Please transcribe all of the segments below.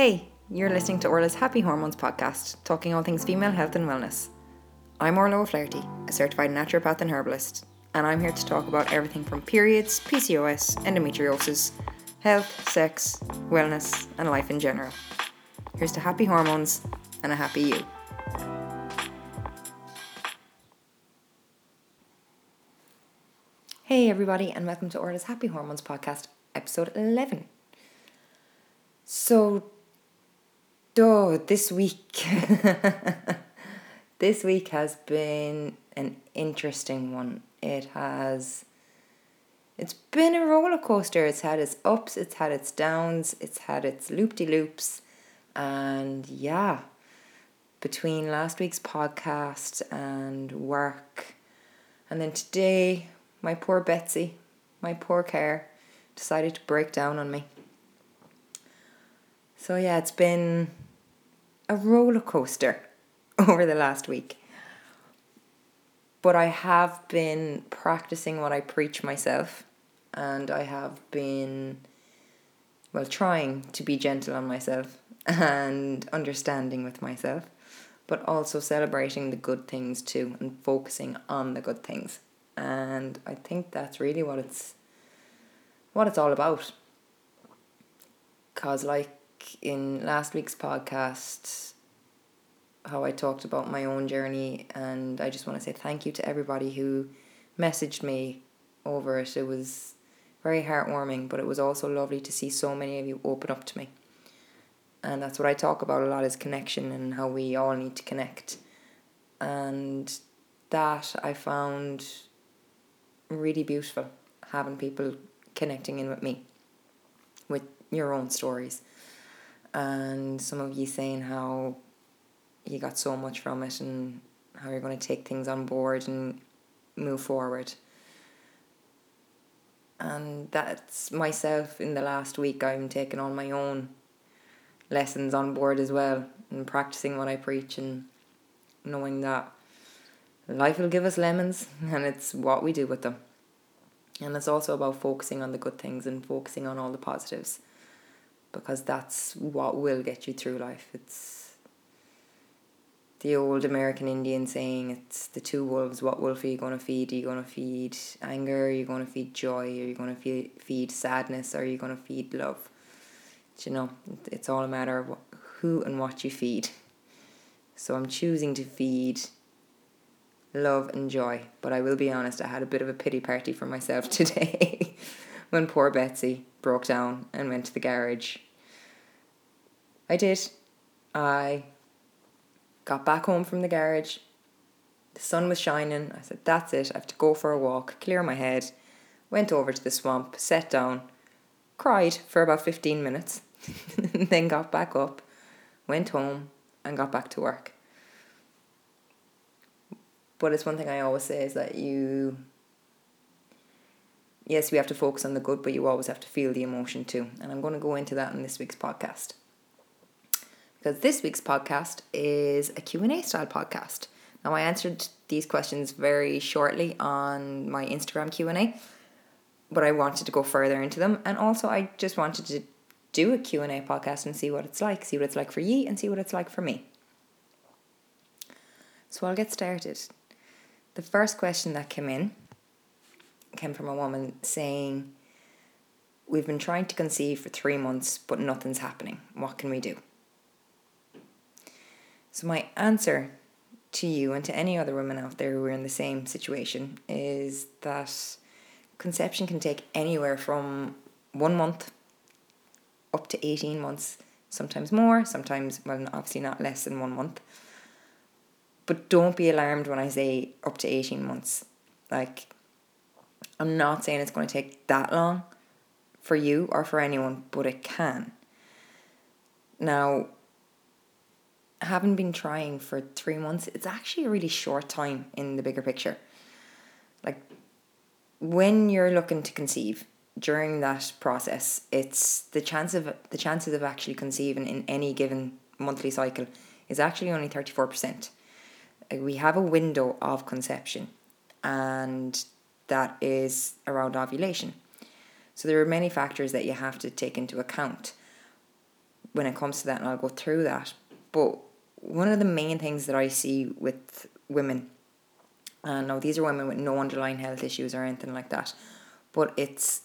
Hey, you're listening to Orla's Happy Hormones podcast, talking all things female health and wellness. I'm Orla O'Flaherty, a certified naturopath and herbalist, and I'm here to talk about everything from periods, PCOS, endometriosis, health, sex, wellness, and life in general. Here's to happy hormones and a happy you. Hey, everybody, and welcome to Orla's Happy Hormones podcast, episode 11. So, oh, this week, this week has been an interesting one. It has, it's been a roller coaster. It's had its ups, it's had its downs, it's had its loop de loops, and yeah, between last week's podcast and work, and then today, my poor Betsy, my poor care, decided to break down on me. So, yeah, it's been a roller coaster over the last week. But I have been practicing what I preach myself, and I have been, well, trying to be gentle on myself and understanding with myself, but also celebrating the good things too and focusing on the good things. And I think that's really what it's what it's all about. Cause like in last week's podcast, how I talked about my own journey, and I just want to say thank you to everybody who messaged me over it. It was very heartwarming, but it was also lovely to see so many of you open up to me. And that's what I talk about a lot is connection and how we all need to connect. And that I found really beautiful having people connecting in with me with your own stories and some of you saying how you got so much from it and how you're going to take things on board and move forward. And that's myself in the last week. I'm taking on my own lessons on board as well and practicing what I preach and knowing that life will give us lemons and it's what we do with them. And it's also about focusing on the good things and focusing on all the positives because that's what will get you through life. It's the old American Indian saying it's the two wolves. What wolf are you going to feed? Are you going to feed anger? Are you going to feed joy? Are you going to feed, feed sadness? Are you going to feed love? you know, it's all a matter of who and what you feed. So I'm choosing to feed love and joy. But I will be honest, I had a bit of a pity party for myself today when poor Betsy broke down and went to the garage. I did. I got back home from the garage. The sun was shining. I said, That's it. I have to go for a walk, clear my head. Went over to the swamp, sat down, cried for about 15 minutes, then got back up, went home, and got back to work. But it's one thing I always say is that you yes, we have to focus on the good, but you always have to feel the emotion too. And I'm going to go into that in this week's podcast. Because this week's podcast is a Q&A style podcast. Now I answered these questions very shortly on my Instagram Q&A, but I wanted to go further into them and also I just wanted to do a Q&A podcast and see what it's like, see what it's like for ye and see what it's like for me. So I'll get started. The first question that came in came from a woman saying, We've been trying to conceive for three months, but nothing's happening. What can we do? So, my answer to you and to any other women out there who are in the same situation is that conception can take anywhere from one month up to 18 months, sometimes more, sometimes, well, obviously not less than one month. But don't be alarmed when I say up to 18 months. Like, I'm not saying it's going to take that long for you or for anyone, but it can. Now, having been trying for three months, it's actually a really short time in the bigger picture. Like, when you're looking to conceive during that process, it's the chance of the chances of actually conceiving in any given monthly cycle is actually only 34%. We have a window of conception and that is around ovulation. So there are many factors that you have to take into account. when it comes to that, and I'll go through that. But one of the main things that I see with women, and now these are women with no underlying health issues or anything like that, but it's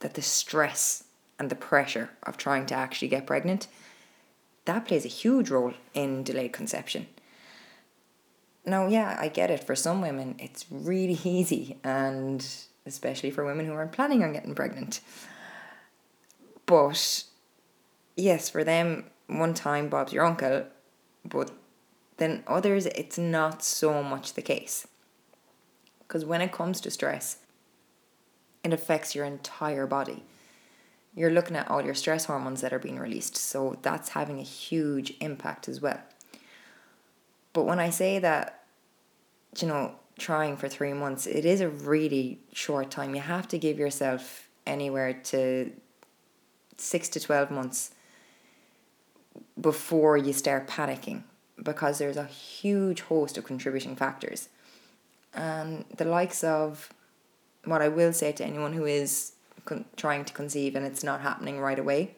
that the stress and the pressure of trying to actually get pregnant, that plays a huge role in delayed conception. Now, yeah, I get it. For some women, it's really easy, and especially for women who aren't planning on getting pregnant. But yes, for them, one time Bob's your uncle, but then others, it's not so much the case. Because when it comes to stress, it affects your entire body. You're looking at all your stress hormones that are being released, so that's having a huge impact as well. But when I say that, you know, trying for three months, it is a really short time. You have to give yourself anywhere to six to 12 months before you start panicking because there's a huge host of contributing factors. And the likes of what I will say to anyone who is con- trying to conceive and it's not happening right away,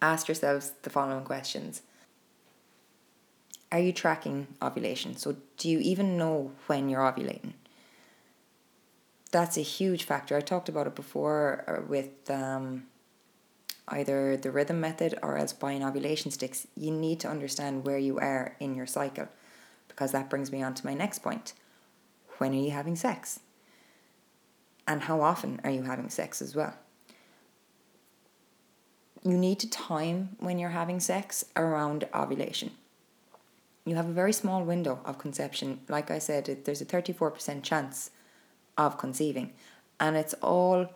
ask yourselves the following questions. Are you tracking ovulation? So, do you even know when you're ovulating? That's a huge factor. I talked about it before uh, with um, either the rhythm method or else buying ovulation sticks, you need to understand where you are in your cycle because that brings me on to my next point. When are you having sex? And how often are you having sex as well? You need to time when you're having sex around ovulation. You have a very small window of conception. Like I said, there's a 34% chance of conceiving, and it's all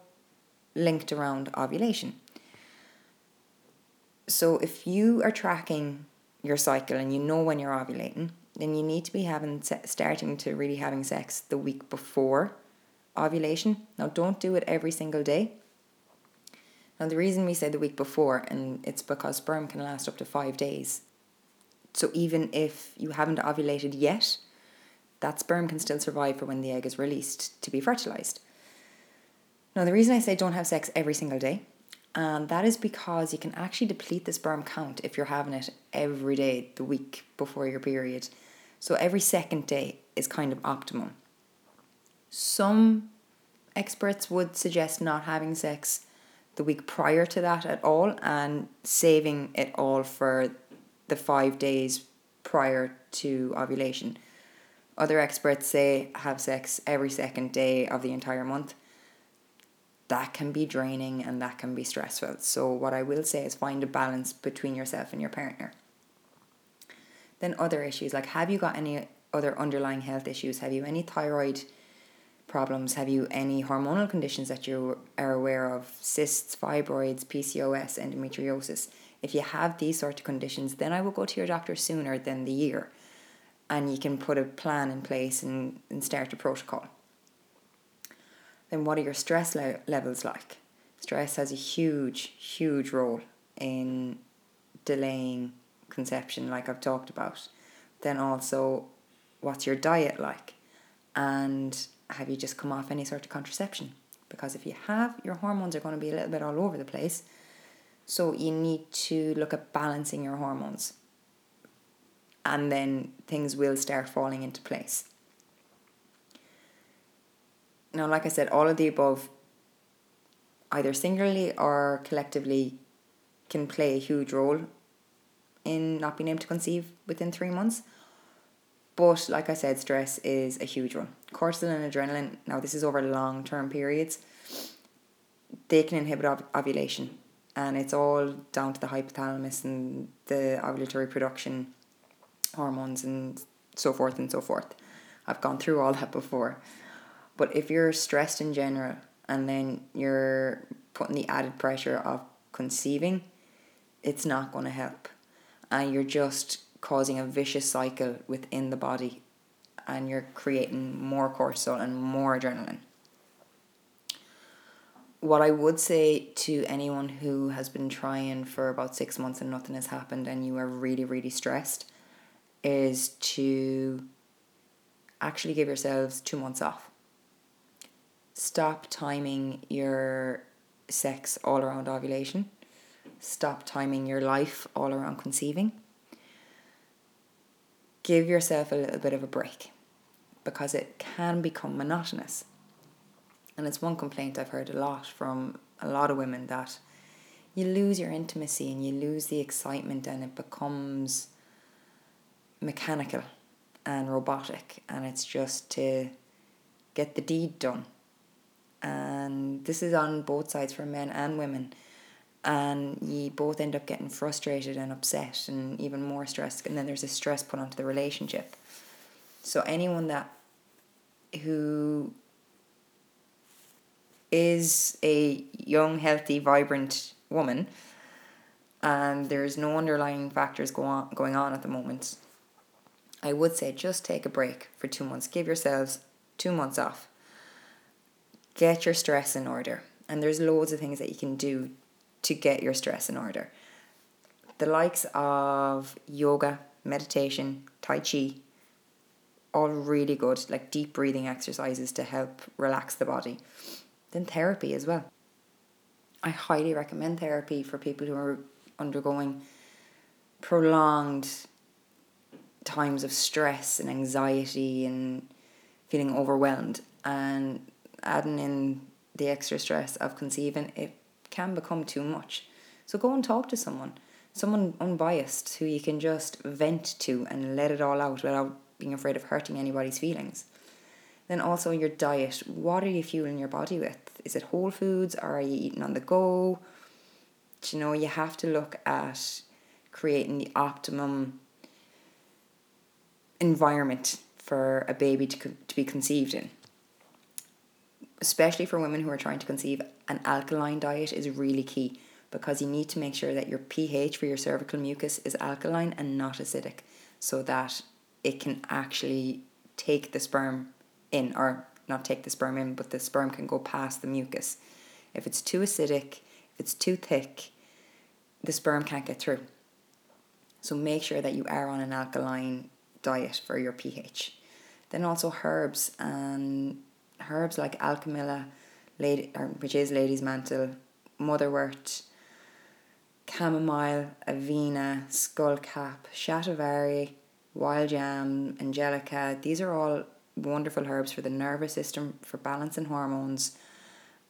linked around ovulation. So if you are tracking your cycle and you know when you're ovulating, then you need to be having starting to really having sex the week before ovulation. Now don't do it every single day. Now the reason we say the week before and it's because sperm can last up to 5 days. So even if you haven't ovulated yet, that sperm can still survive for when the egg is released to be fertilized. Now the reason I say don't have sex every single day and that is because you can actually deplete the sperm count if you're having it every day the week before your period. So every second day is kind of optimum. Some experts would suggest not having sex the week prior to that at all and saving it all for the five days prior to ovulation. Other experts say have sex every second day of the entire month that can be draining and that can be stressful. So, what I will say is find a balance between yourself and your partner. Then, other issues like have you got any other underlying health issues? Have you any thyroid problems? Have you any hormonal conditions that you are aware of? Cysts, fibroids, PCOS, endometriosis. If you have these sort of conditions, then I will go to your doctor sooner than the year and you can put a plan in place and, and start a protocol then what are your stress le- levels like? Stress has a huge, huge role in delaying conception, like I've talked about. Then also, what's your diet like? And have you just come off any sort of contraception? Because if you have, your hormones are going to be a little bit all over the place. So you need to look at balancing your hormones. And then things will start falling into place. Now, like I said, all of the above, either singularly or collectively, can play a huge role in not being able to conceive within three months. But like I said, stress is a huge one. Cortisol and adrenaline, now this is over long term periods, they can inhibit ov- ovulation. And it's all down to the hypothalamus and the ovulatory production hormones and so forth and so forth. I've gone through all that before. But if you're stressed in general and then you're putting the added pressure of conceiving, it's not going to help. And you're just causing a vicious cycle within the body and you're creating more cortisol and more adrenaline. What I would say to anyone who has been trying for about six months and nothing has happened and you are really, really stressed is to actually give yourselves two months off stop timing your sex all around ovulation stop timing your life all around conceiving. Give yourself a little bit of a break because it can become monotonous. And it's one complaint I've heard a lot from a lot of women that you lose your intimacy and you lose the excitement and it becomes mechanical and robotic and it's just to get the deed done. And this is on both sides for men and women. And you both end up getting frustrated and upset and even more stressed and then there's a stress put onto the relationship. So anyone that who is a young, healthy, vibrant woman, and there's no underlying factors go on, going on at the moment, I would say just take a break for two months. Give yourselves two months off. Get your stress in order. And there's loads of things that you can do to get your stress in order. The likes of yoga, meditation, Tai Chi, all really good, like deep breathing exercises to help relax the body. Then therapy as well. I highly recommend therapy for people who are undergoing prolonged times of stress and anxiety and feeling overwhelmed. And adding in the extra stress of conceiving it can become too much. So go and talk to someone someone unbiased who you can just vent to and let it all out without being afraid of hurting anybody's feelings then also your diet what are you fueling your body with? Is it whole foods? Or are you eating on the go? Do you know you have to look at creating the optimum environment for a baby to, to be conceived in. Especially for women who are trying to conceive, an alkaline diet is really key because you need to make sure that your pH for your cervical mucus is alkaline and not acidic so that it can actually take the sperm in, or not take the sperm in, but the sperm can go past the mucus. If it's too acidic, if it's too thick, the sperm can't get through. So make sure that you are on an alkaline diet for your pH. Then also herbs and herbs like alchemilla, lady, which is lady's mantle, motherwort, chamomile, avena, skullcap, shatavari, wild yam, angelica. These are all wonderful herbs for the nervous system, for balancing hormones,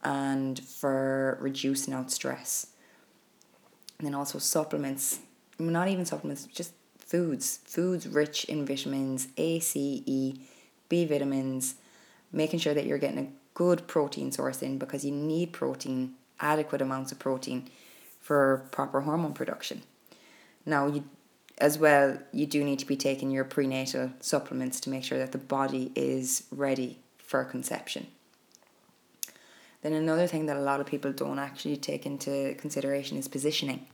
and for reducing out stress. And then also supplements, not even supplements, just foods, foods rich in vitamins A, C, E, B vitamins, making sure that you're getting a good protein source in because you need protein, adequate amounts of protein for proper hormone production. Now, you as well, you do need to be taking your prenatal supplements to make sure that the body is ready for conception. Then another thing that a lot of people don't actually take into consideration is positioning.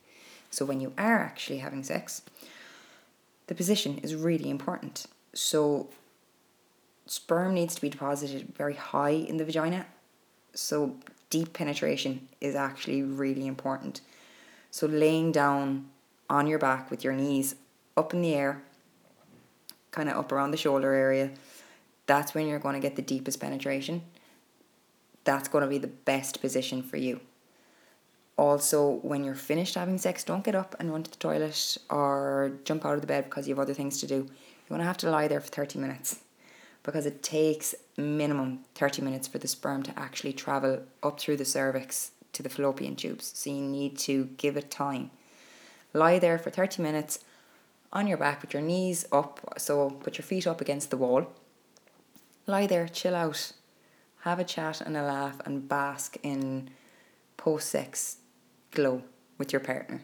So when you are actually having sex, the position is really important. So, sperm needs to be deposited very high in the vagina. So, deep penetration is actually really important. So, laying down on your back with your knees up in the air, kind of up around the shoulder area, that's when you're going to get the deepest penetration. That's going to be the best position for you. Also when you're finished having sex don't get up and run to the toilet or jump out of the bed because you have other things to do. You're going to have to lie there for 30 minutes because it takes minimum 30 minutes for the sperm to actually travel up through the cervix to the fallopian tubes. So you need to give it time lie there for 30 minutes on your back with your knees up so put your feet up against the wall lie there chill out have a chat and a laugh and bask in post sex glow with your partner.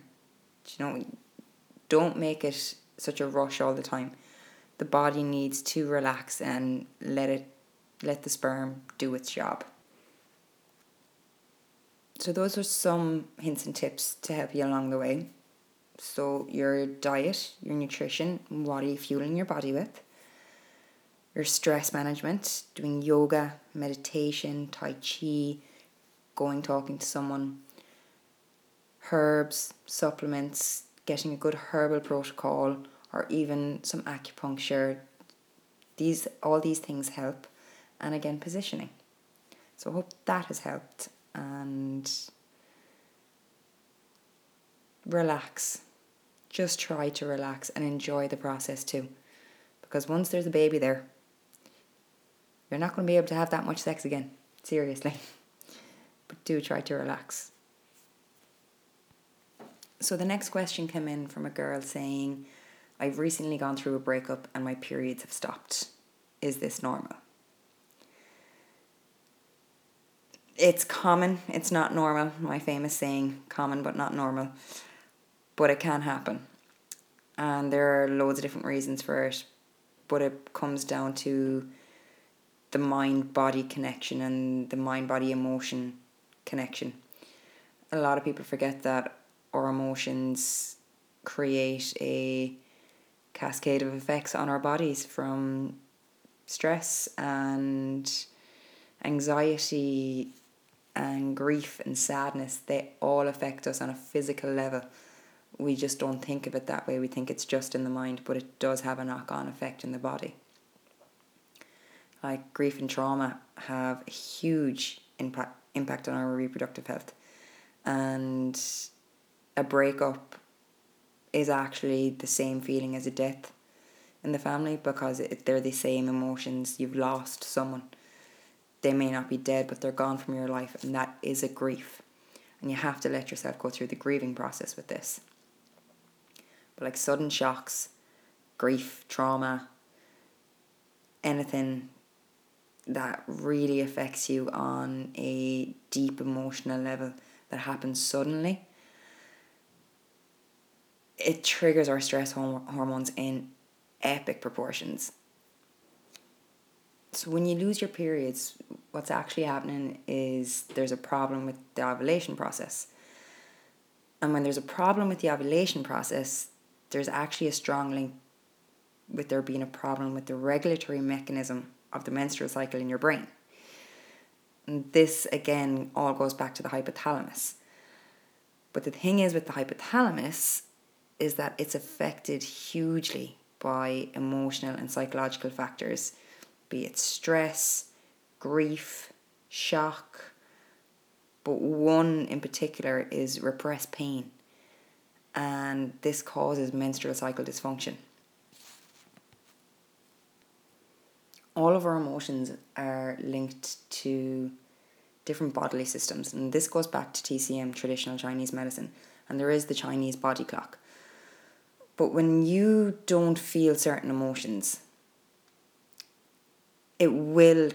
You know, don't make it such a rush all the time. The body needs to relax and let it let the sperm do its job. So those are some hints and tips to help you along the way. So your diet, your nutrition, what are you fueling your body with? Your stress management, doing yoga, meditation, tai chi, going talking to someone, herbs, supplements, getting a good herbal protocol, or even some acupuncture. These all these things help, and again positioning. So I hope that has helped, and relax. Just try to relax and enjoy the process too. Because once there's a baby there, you're not going to be able to have that much sex again. Seriously. But do try to relax. So the next question came in from a girl saying, I've recently gone through a breakup and my periods have stopped. Is this normal? It's common, it's not normal. My famous saying, common but not normal. But it can happen. And there are loads of different reasons for it. But it comes down to the mind body connection and the mind body emotion connection. A lot of people forget that our emotions create a cascade of effects on our bodies from stress and anxiety and grief and sadness. They all affect us on a physical level. We just don't think of it that way. We think it's just in the mind, but it does have a knock on effect in the body. Like grief and trauma have a huge impact impact on our reproductive health. And a breakup is actually the same feeling as a death in the family because it, they're the same emotions. You've lost someone. They may not be dead, but they're gone from your life, and that is a grief. And you have to let yourself go through the grieving process with this. But like sudden shocks, grief, trauma, anything that really affects you on a deep emotional level that happens suddenly it triggers our stress hormones in epic proportions. So when you lose your periods what's actually happening is there's a problem with the ovulation process. And when there's a problem with the ovulation process there's actually a strong link with there being a problem with the regulatory mechanism of the menstrual cycle in your brain. And this again all goes back to the hypothalamus. But the thing is with the hypothalamus is that it's affected hugely by emotional and psychological factors, be it stress, grief, shock. But one in particular is repressed pain, and this causes menstrual cycle dysfunction. all of our emotions are linked to different bodily systems, and this goes back to TCM, traditional Chinese medicine, and there is the Chinese body clock. But when you don't feel certain emotions, it will,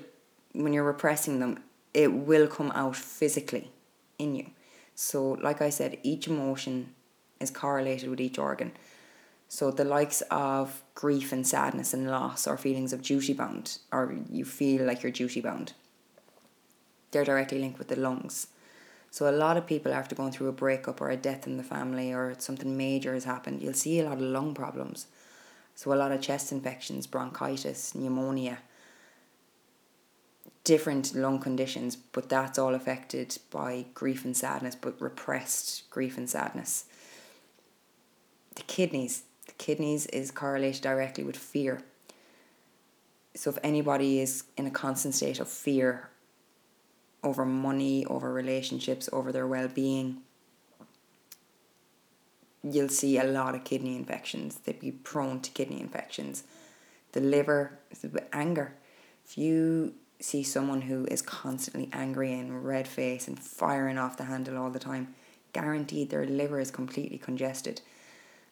when you're repressing them, it will come out physically in you. So, like I said, each emotion is correlated with each organ. So the likes of grief and sadness and loss or feelings of duty bound, or you feel like you're duty bound, they're directly linked with the lungs. So a lot of people after going through a breakup or a death in the family or something major has happened, you'll see a lot of lung problems. So a lot of chest infections, bronchitis, pneumonia, different lung conditions, but that's all affected by grief and sadness, but repressed grief and sadness. The kidneys, The kidneys is correlated directly with fear. So if anybody is in a constant state of fear over money, over relationships, over their well being, you'll see a lot of kidney infections. They'd be prone to kidney infections. The liver, anger. If you see someone who is constantly angry and red face and firing off the handle all the time, guaranteed their liver is completely congested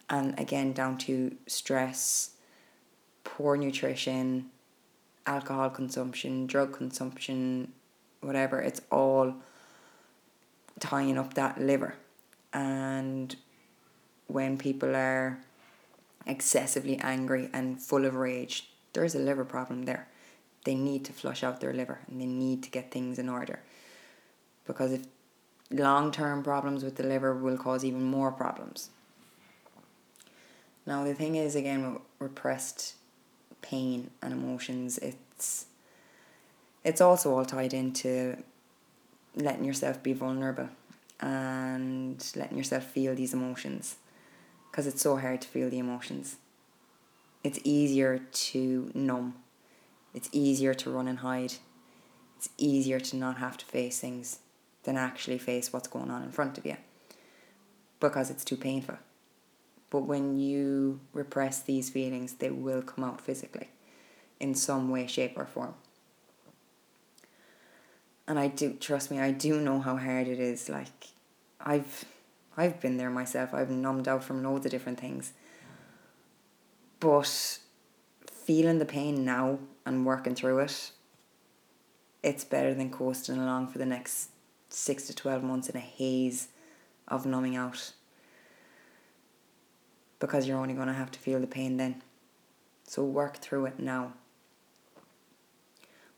and again down to stress, poor nutrition, alcohol consumption, drug consumption, whatever. It's all tying up that liver. And when people are excessively angry and full of rage, there's a liver problem there. They need to flush out their liver and they need to get things in order. Because if long term problems with the liver will cause even more problems. Now the thing is again with repressed pain and emotions, it's it's also all tied into letting yourself be vulnerable and letting yourself feel these emotions because it's so hard to feel the emotions. It's easier to numb. It's easier to run and hide. It's easier to not have to face things than actually face what's going on in front of you. because it's too painful. But when you repress these feelings, they will come out physically in some way, shape, or form. And I do trust me, I do know how hard it is. Like I've I've been there myself. I've numbed out from loads of different things. But feeling the pain now and working through it, it's better than coasting along for the next six to 12 months in a haze of numbing out. Because you're only going to have to feel the pain then. So work through it now.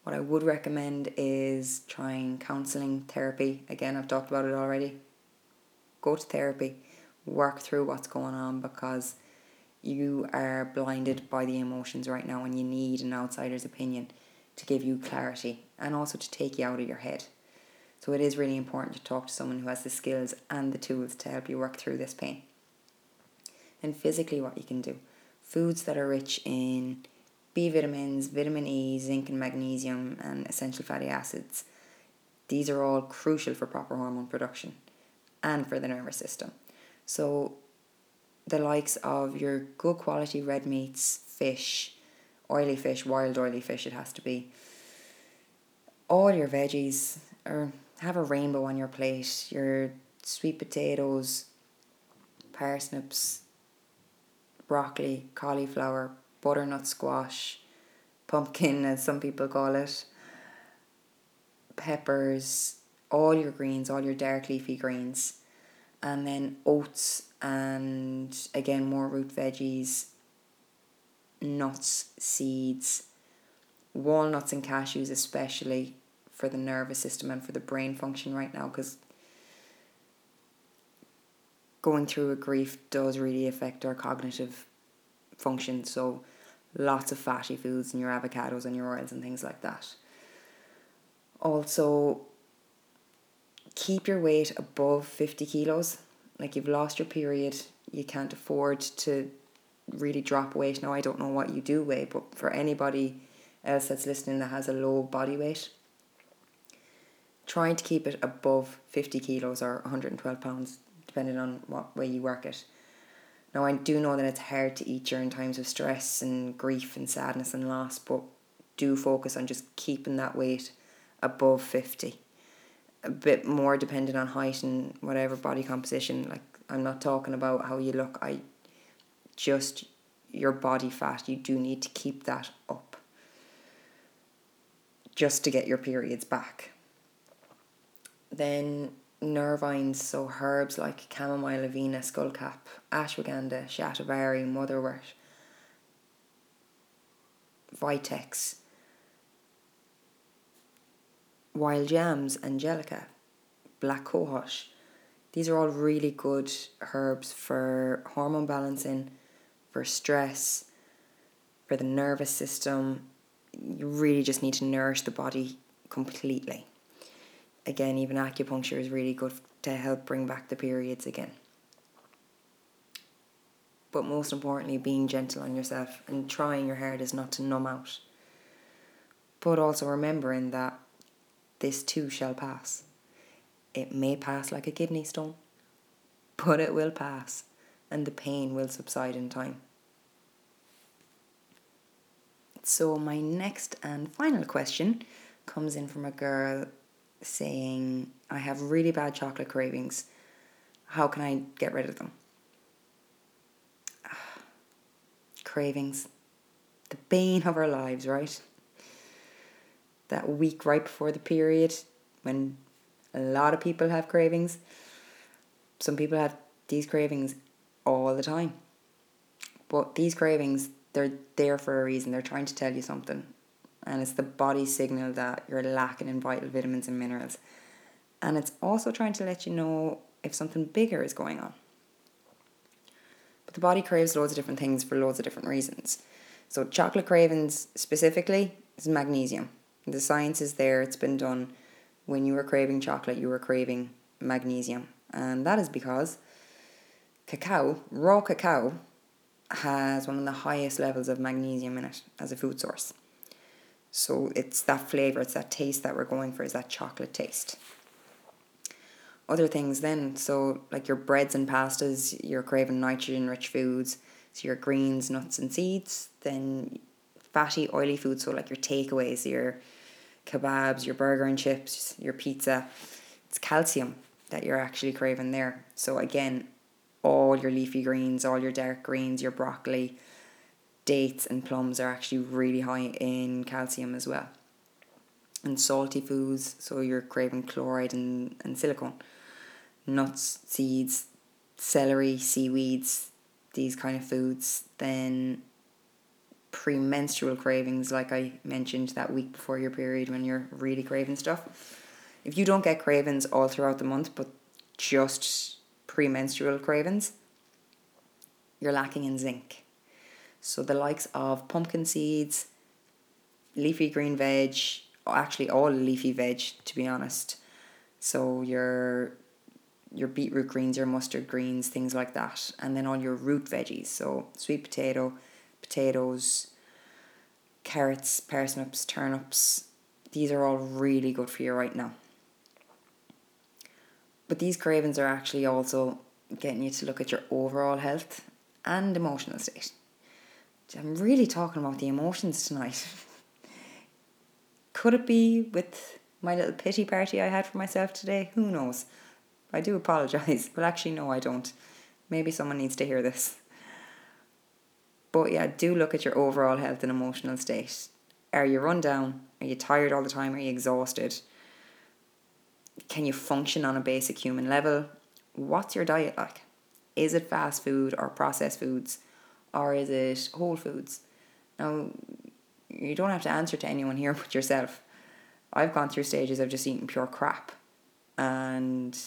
What I would recommend is trying counseling, therapy. Again, I've talked about it already. Go to therapy, work through what's going on because you are blinded by the emotions right now and you need an outsider's opinion to give you clarity and also to take you out of your head. So it is really important to talk to someone who has the skills and the tools to help you work through this pain. And physically, what you can do foods that are rich in B vitamins, vitamin E, zinc, and magnesium, and essential fatty acids. These are all crucial for proper hormone production and for the nervous system. So, the likes of your good quality red meats, fish, oily fish, wild oily fish, it has to be. All your veggies, or have a rainbow on your plate, your sweet potatoes, parsnips, broccoli, cauliflower, butternut squash, pumpkin, as some people call it, peppers, all your greens, all your dark leafy greens, and then oats and again more root veggies, nuts, seeds, walnuts and cashews, especially for the nervous system and for the brain function right now, because going through a grief does really affect our cognitive function. So, lots of fatty foods and your avocados and your oils and things like that. Also, keep your weight above 50 kilos. Like you've lost your period, you can't afford to really drop weight. Now, I don't know what you do weigh, but for anybody else that's listening that has a low body weight, trying to keep it above 50 kilos or 112 pounds, depending on what way you work it. Now, I do know that it's hard to eat during times of stress and grief and sadness and loss, but do focus on just keeping that weight above 50 a bit more dependent on height and whatever body composition. Like I'm not talking about how you look. I just your body fat. You do need to keep that up. Just to get your periods back. Then nervines, so herbs like chamomile, avena, skullcap, ashwagandha, shatavari, motherwort, vitex wild yams, angelica, black cohosh. These are all really good herbs for hormone balancing, for stress, for the nervous system. You really just need to nourish the body completely. Again, even acupuncture is really good to help bring back the periods again. But most importantly, being gentle on yourself and trying your hardest not to numb out. But also remembering that this too shall pass. It may pass like a kidney stone, but it will pass, and the pain will subside in time. So, my next and final question comes in from a girl saying, I have really bad chocolate cravings. How can I get rid of them? cravings. The bane of our lives, right? that week right before the period when a lot of people have cravings. Some people have these cravings all the time. But these cravings, they're there for a reason. They're trying to tell you something. And it's the body signal that you're lacking in vital vitamins and minerals. And it's also trying to let you know if something bigger is going on. But the body craves loads of different things for loads of different reasons. So, chocolate cravings specifically is magnesium. The science is there, it's been done. When you were craving chocolate, you were craving magnesium. And that is because cacao, raw cacao, has one of the highest levels of magnesium in it as a food source. So it's that flavour, it's that taste that we're going for, is that chocolate taste. other things then. So, like your breads and pastas, you're craving nitrogen rich foods. So, your greens, nuts, and seeds. Then, fatty, oily foods. So, like your takeaways, your kebabs, your burger and chips, your pizza. It's calcium that you're actually craving there. So, again, all your leafy greens, all your dark greens, your broccoli, dates, and plums are actually really high in calcium as well. And salty foods, so you're craving chloride and, and silicone nuts, seeds, celery, seaweeds, these kind of foods, then premenstrual cravings, like I mentioned that week before your period when you're really craving stuff. If you don't get cravings all throughout the month, but just premenstrual cravings, you're lacking in zinc. So the likes of pumpkin seeds, leafy green veg, actually all leafy veg to be honest. So your your beetroot greens, your mustard greens, things like that. And then all your root veggies, so sweet potato, potatoes, carrots, parsnips, turnips. These are all really good for you right now. But these cravings are actually also getting you to look at your overall health and emotional state. I'm really talking about the emotions tonight. Could it be with my little pity party I had for myself today? Who knows? I do apologise, but actually, no, I don't. Maybe someone needs to hear this. But yeah, do look at your overall health and emotional state. Are you run down? Are you tired all the time? Are you exhausted? Can you function on a basic human level? What's your diet like? Is it fast food or processed foods? Or is it whole foods? Now, you don't have to answer to anyone here but yourself. I've gone through stages of just eating pure crap. And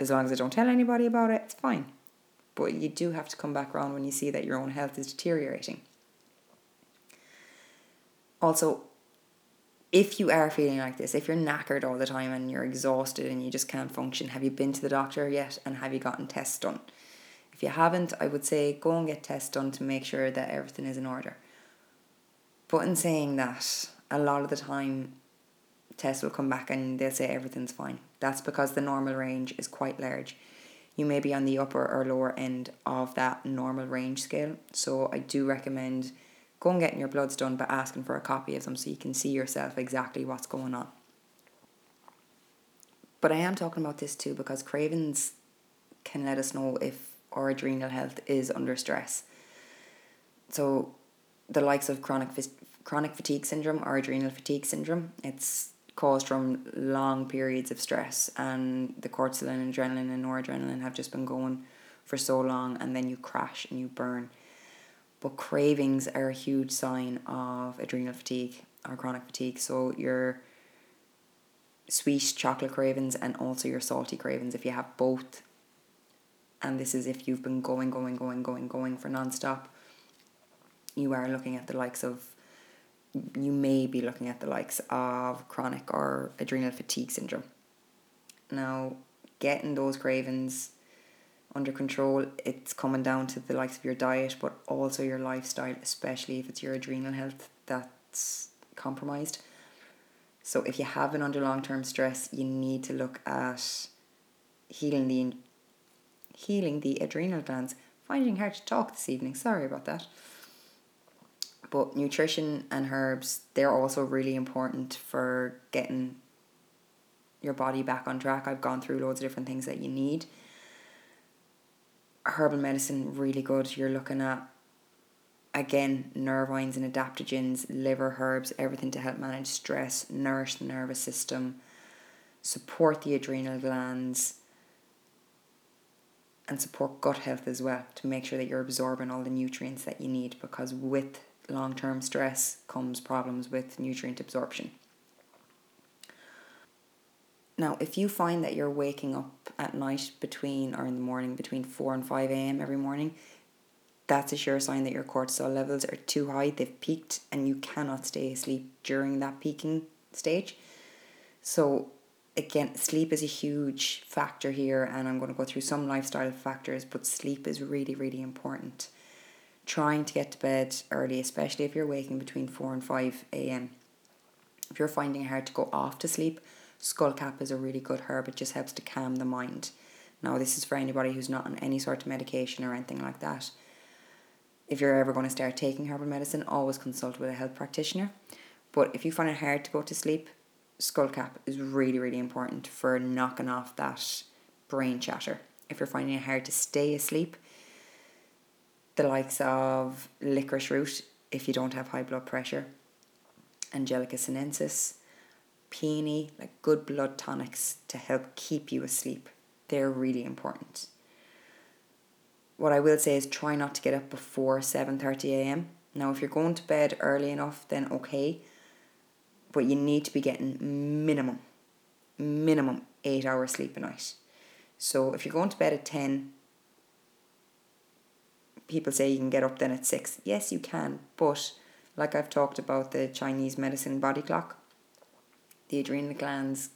as long as I don't tell anybody about it, it's fine. But you do have to come back around when you see that your own health is deteriorating. Also, if you are feeling like this, if you're knackered all the time and you're exhausted and you just can't function, have you been to the doctor yet and have you gotten tests done? If you haven't, I would say go and get tests done to make sure that everything is in order. But in saying that, a lot of the time tests will come back and they'll say everything's fine. That's because the normal range is quite large. You may be on the upper or lower end of that normal range scale. So I do recommend going getting your bloods done but asking for a copy of them so you can see yourself exactly what's going on. But I am talking about this too because cravings can let us know if our adrenal health is under stress. So the likes of chronic chronic fatigue syndrome or adrenal fatigue syndrome, it's caused from long periods of stress and the cortisol and adrenaline and noradrenaline have just been going for so long and then you crash and you burn. But cravings are a huge sign of adrenal fatigue or chronic fatigue. So your sweet chocolate cravings and also your salty cravings, if you have both, and this is if you've been going, going, going, going, going for non-stop, you are looking at the likes of you may be looking at the likes of chronic or adrenal fatigue syndrome. Now, getting those cravings under control, it's coming down to the likes of your diet, but also your lifestyle, especially if it's your adrenal health that's compromised. So, if you have been under long term stress, you need to look at healing the healing the adrenal glands. Finding hard to talk this evening. Sorry about that. But nutrition and herbs, they're also really important for getting your body back on track. I've gone through loads of different things that you need. Herbal medicine, really good. You're looking at, again, nervines and adaptogens, liver herbs, everything to help manage stress, nourish the nervous system, support the adrenal glands, and support gut health as well to make sure that you're absorbing all the nutrients that you need because with long term stress comes problems with nutrient absorption. Now, if you find that you're waking up at night between or in the morning between 4 and 5 a.m. every morning, that's a sure sign that your cortisol levels are too high, they've peaked, and you cannot stay asleep during that peaking stage. So, again, sleep is a huge factor here, and I'm going to go through some lifestyle factors, but sleep is really, really important trying to get to bed early, especially if you're waking between 4 and 5 a.m. If you're finding it hard to go off to sleep, Skullcap is a really good herb. It just helps to calm the mind. Now, this is for anybody who's not on any sort of medication or anything like that. If you're ever going to start taking herbal medicine, always consult with a health practitioner. But if you find it hard to go to sleep, Skullcap is really, really important for knocking off that brain chatter. If you're finding it hard to stay asleep, the likes of licorice root, if you don't have high blood pressure, Angelica sinensis, peony, like good blood tonics to help keep you asleep. They're really important. What I will say is try not to get up before 7:30 a.m. Now if you're going to bed early enough then okay, but you need to be getting minimum minimum 8 hours sleep a night. So if you're going to bed at 10 people say you can get up then at 6. Yes, you can, but like I've talked about the Chinese medicine body clock, the adrenal glands,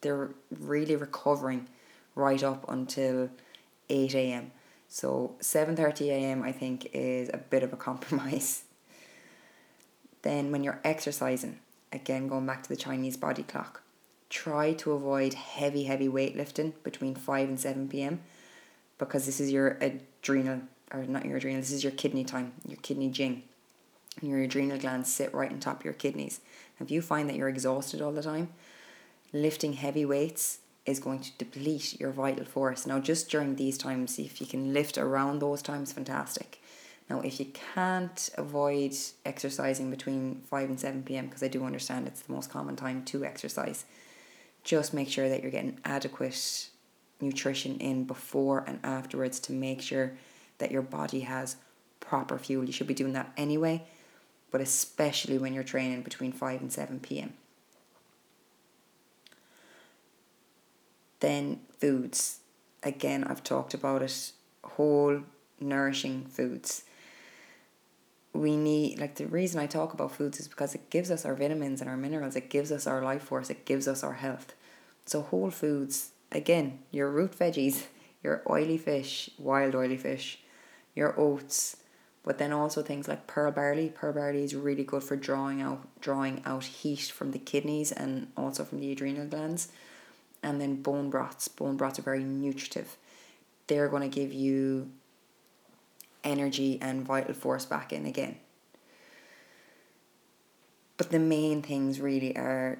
they're really recovering right up until 8 a.m. So 7:30 a.m. I think is a bit of a compromise. then when you're exercising, again going back to the Chinese body clock, try to avoid heavy heavy weightlifting between 5 and 7 p.m. because this is your adrenal or not your adrenal, this is your kidney time, your kidney jing. Your adrenal glands sit right on top of your kidneys. If you find that you're exhausted all the time, lifting heavy weights is going to deplete your vital force. Now, just during these times, if you can lift around those times, fantastic. Now, if you can't avoid exercising between 5 and 7 pm, because I do understand it's the most common time to exercise, just make sure that you're getting adequate nutrition in before and afterwards to make sure that your body has proper fuel. You should be doing that anyway, but especially when you're training between 5 and 7 pm. Then foods. Again, I've talked about it. Whole, nourishing foods. We need, like, the reason I talk about foods is because it gives us our vitamins and our minerals, it gives us our life force, it gives us our health. So, whole foods, again, your root veggies, your oily fish, wild oily fish, your oats, but then also things like pearl barley. Pearl barley is really good for drawing out drawing out heat from the kidneys and also from the adrenal glands. And then bone broths. Bone broths are very nutritive. They're going to give you energy and vital force back in again. But the main things really are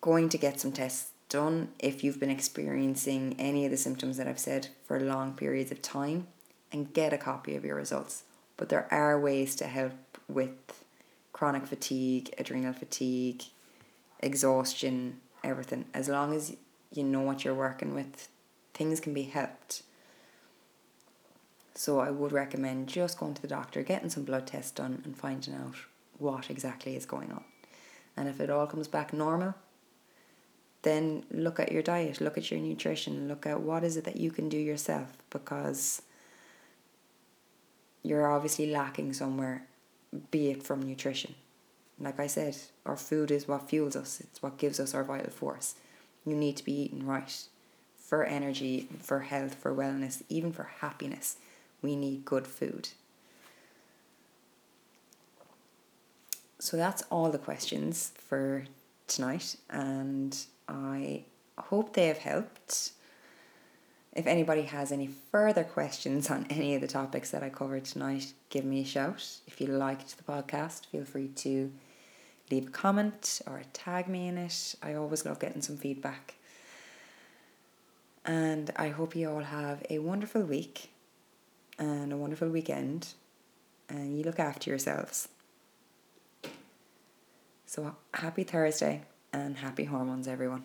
going to get some tests done if you've been experiencing any of the symptoms that I've said for long periods of time and get a copy of your results. But there are ways to help with chronic fatigue, adrenal fatigue, exhaustion, everything. As long as you know what you're working with, things can be helped. So I would recommend just going to the doctor, getting some blood tests done, and finding out what exactly is going on. And if it all comes back normal, then look at your diet, look at your nutrition, look at what is it that you can do yourself because you're obviously lacking somewhere, be it from nutrition. Like I said, our food is what fuels us, it's what gives us our vital force. You need to be eating right for energy, for health, for wellness, even for happiness. We need good food. So that's all the questions for tonight, and I hope they have helped. If anybody has any further questions on any of the topics that I covered tonight, give me a shout. If you liked the podcast, feel free to leave a comment or tag me in it. I always love getting some feedback. And I hope you all have a wonderful week and a wonderful weekend. And you look after yourselves. So happy Thursday and happy hormones, everyone.